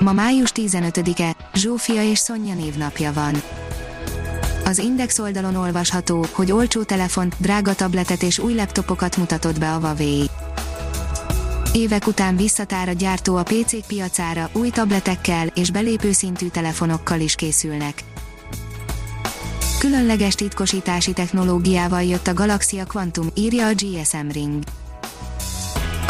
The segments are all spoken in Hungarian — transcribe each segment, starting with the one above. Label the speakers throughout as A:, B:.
A: Ma május 15-e, Zsófia és Szonya névnapja van. Az Index oldalon olvasható, hogy olcsó telefont, drága tabletet és új laptopokat mutatott be a Huawei. Évek után visszatár a gyártó a PC piacára, új tabletekkel és belépő szintű telefonokkal is készülnek. Különleges titkosítási technológiával jött a Galaxia Quantum, írja a GSM Ring.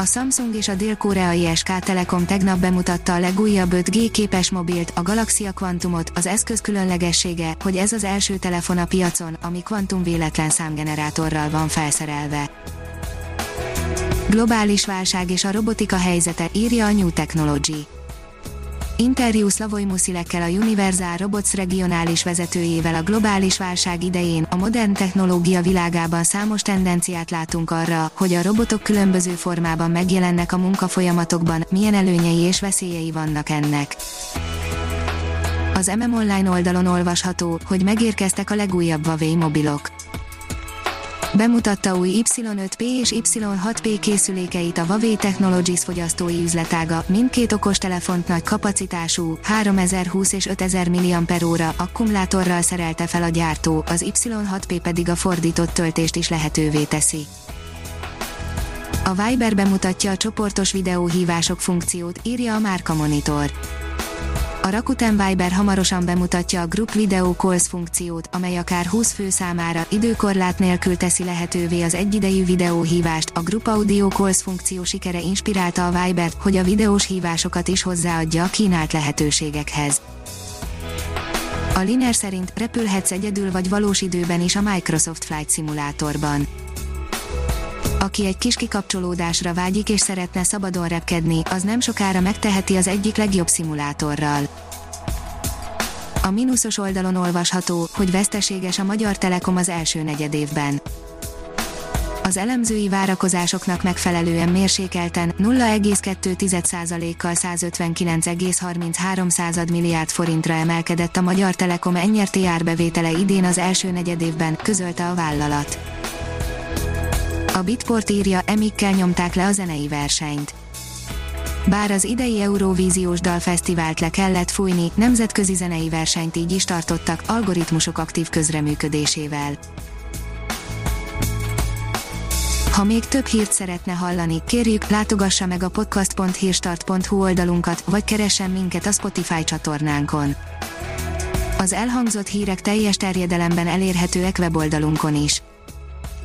A: A Samsung és a dél-koreai SK Telekom tegnap bemutatta a legújabb 5G képes mobilt, a Galaxia Quantumot, az eszköz különlegessége, hogy ez az első telefon a piacon, ami kvantum véletlen számgenerátorral van felszerelve. Globális válság és a robotika helyzete, írja a New Technology. Interjú Slavoj Muszilekkel a Universal Robots regionális vezetőjével a globális válság idején a modern technológia világában számos tendenciát látunk arra, hogy a robotok különböző formában megjelennek a munkafolyamatokban, milyen előnyei és veszélyei vannak ennek. Az MM Online oldalon olvasható, hogy megérkeztek a legújabb Huawei mobilok Bemutatta új Y5P és Y6P készülékeit a Huawei Technologies fogyasztói üzletága, mindkét okostelefont nagy kapacitású, 3020 és 5000 mAh akkumulátorral szerelte fel a gyártó, az Y6P pedig a fordított töltést is lehetővé teszi. A Viber bemutatja a csoportos videóhívások funkciót, írja a Márka Monitor. A Rakuten Viber hamarosan bemutatja a Group Video Calls funkciót, amely akár 20 fő számára időkorlát nélkül teszi lehetővé az egyidejű videóhívást. A Group Audio Calls funkció sikere inspirálta a Viber, hogy a videós hívásokat is hozzáadja a kínált lehetőségekhez. A Liner szerint repülhetsz egyedül vagy valós időben is a Microsoft Flight Simulatorban aki egy kis kikapcsolódásra vágyik és szeretne szabadon repkedni, az nem sokára megteheti az egyik legjobb szimulátorral. A mínuszos oldalon olvasható, hogy veszteséges a Magyar Telekom az első negyedévben. Az elemzői várakozásoknak megfelelően mérsékelten 0,2%-kal 159,33% milliárd forintra emelkedett a Magyar Telekom ennyerté árbevétele idén az első negyedévben, közölte a vállalat. A Bitport írja, emikkel nyomták le a zenei versenyt. Bár az idei Eurovíziós Dalfesztivált le kellett fújni, nemzetközi zenei versenyt így is tartottak, algoritmusok aktív közreműködésével. Ha még több hírt szeretne hallani, kérjük, látogassa meg a podcast.hírstart.hu oldalunkat, vagy keressen minket a Spotify csatornánkon. Az elhangzott hírek teljes terjedelemben elérhetőek weboldalunkon is.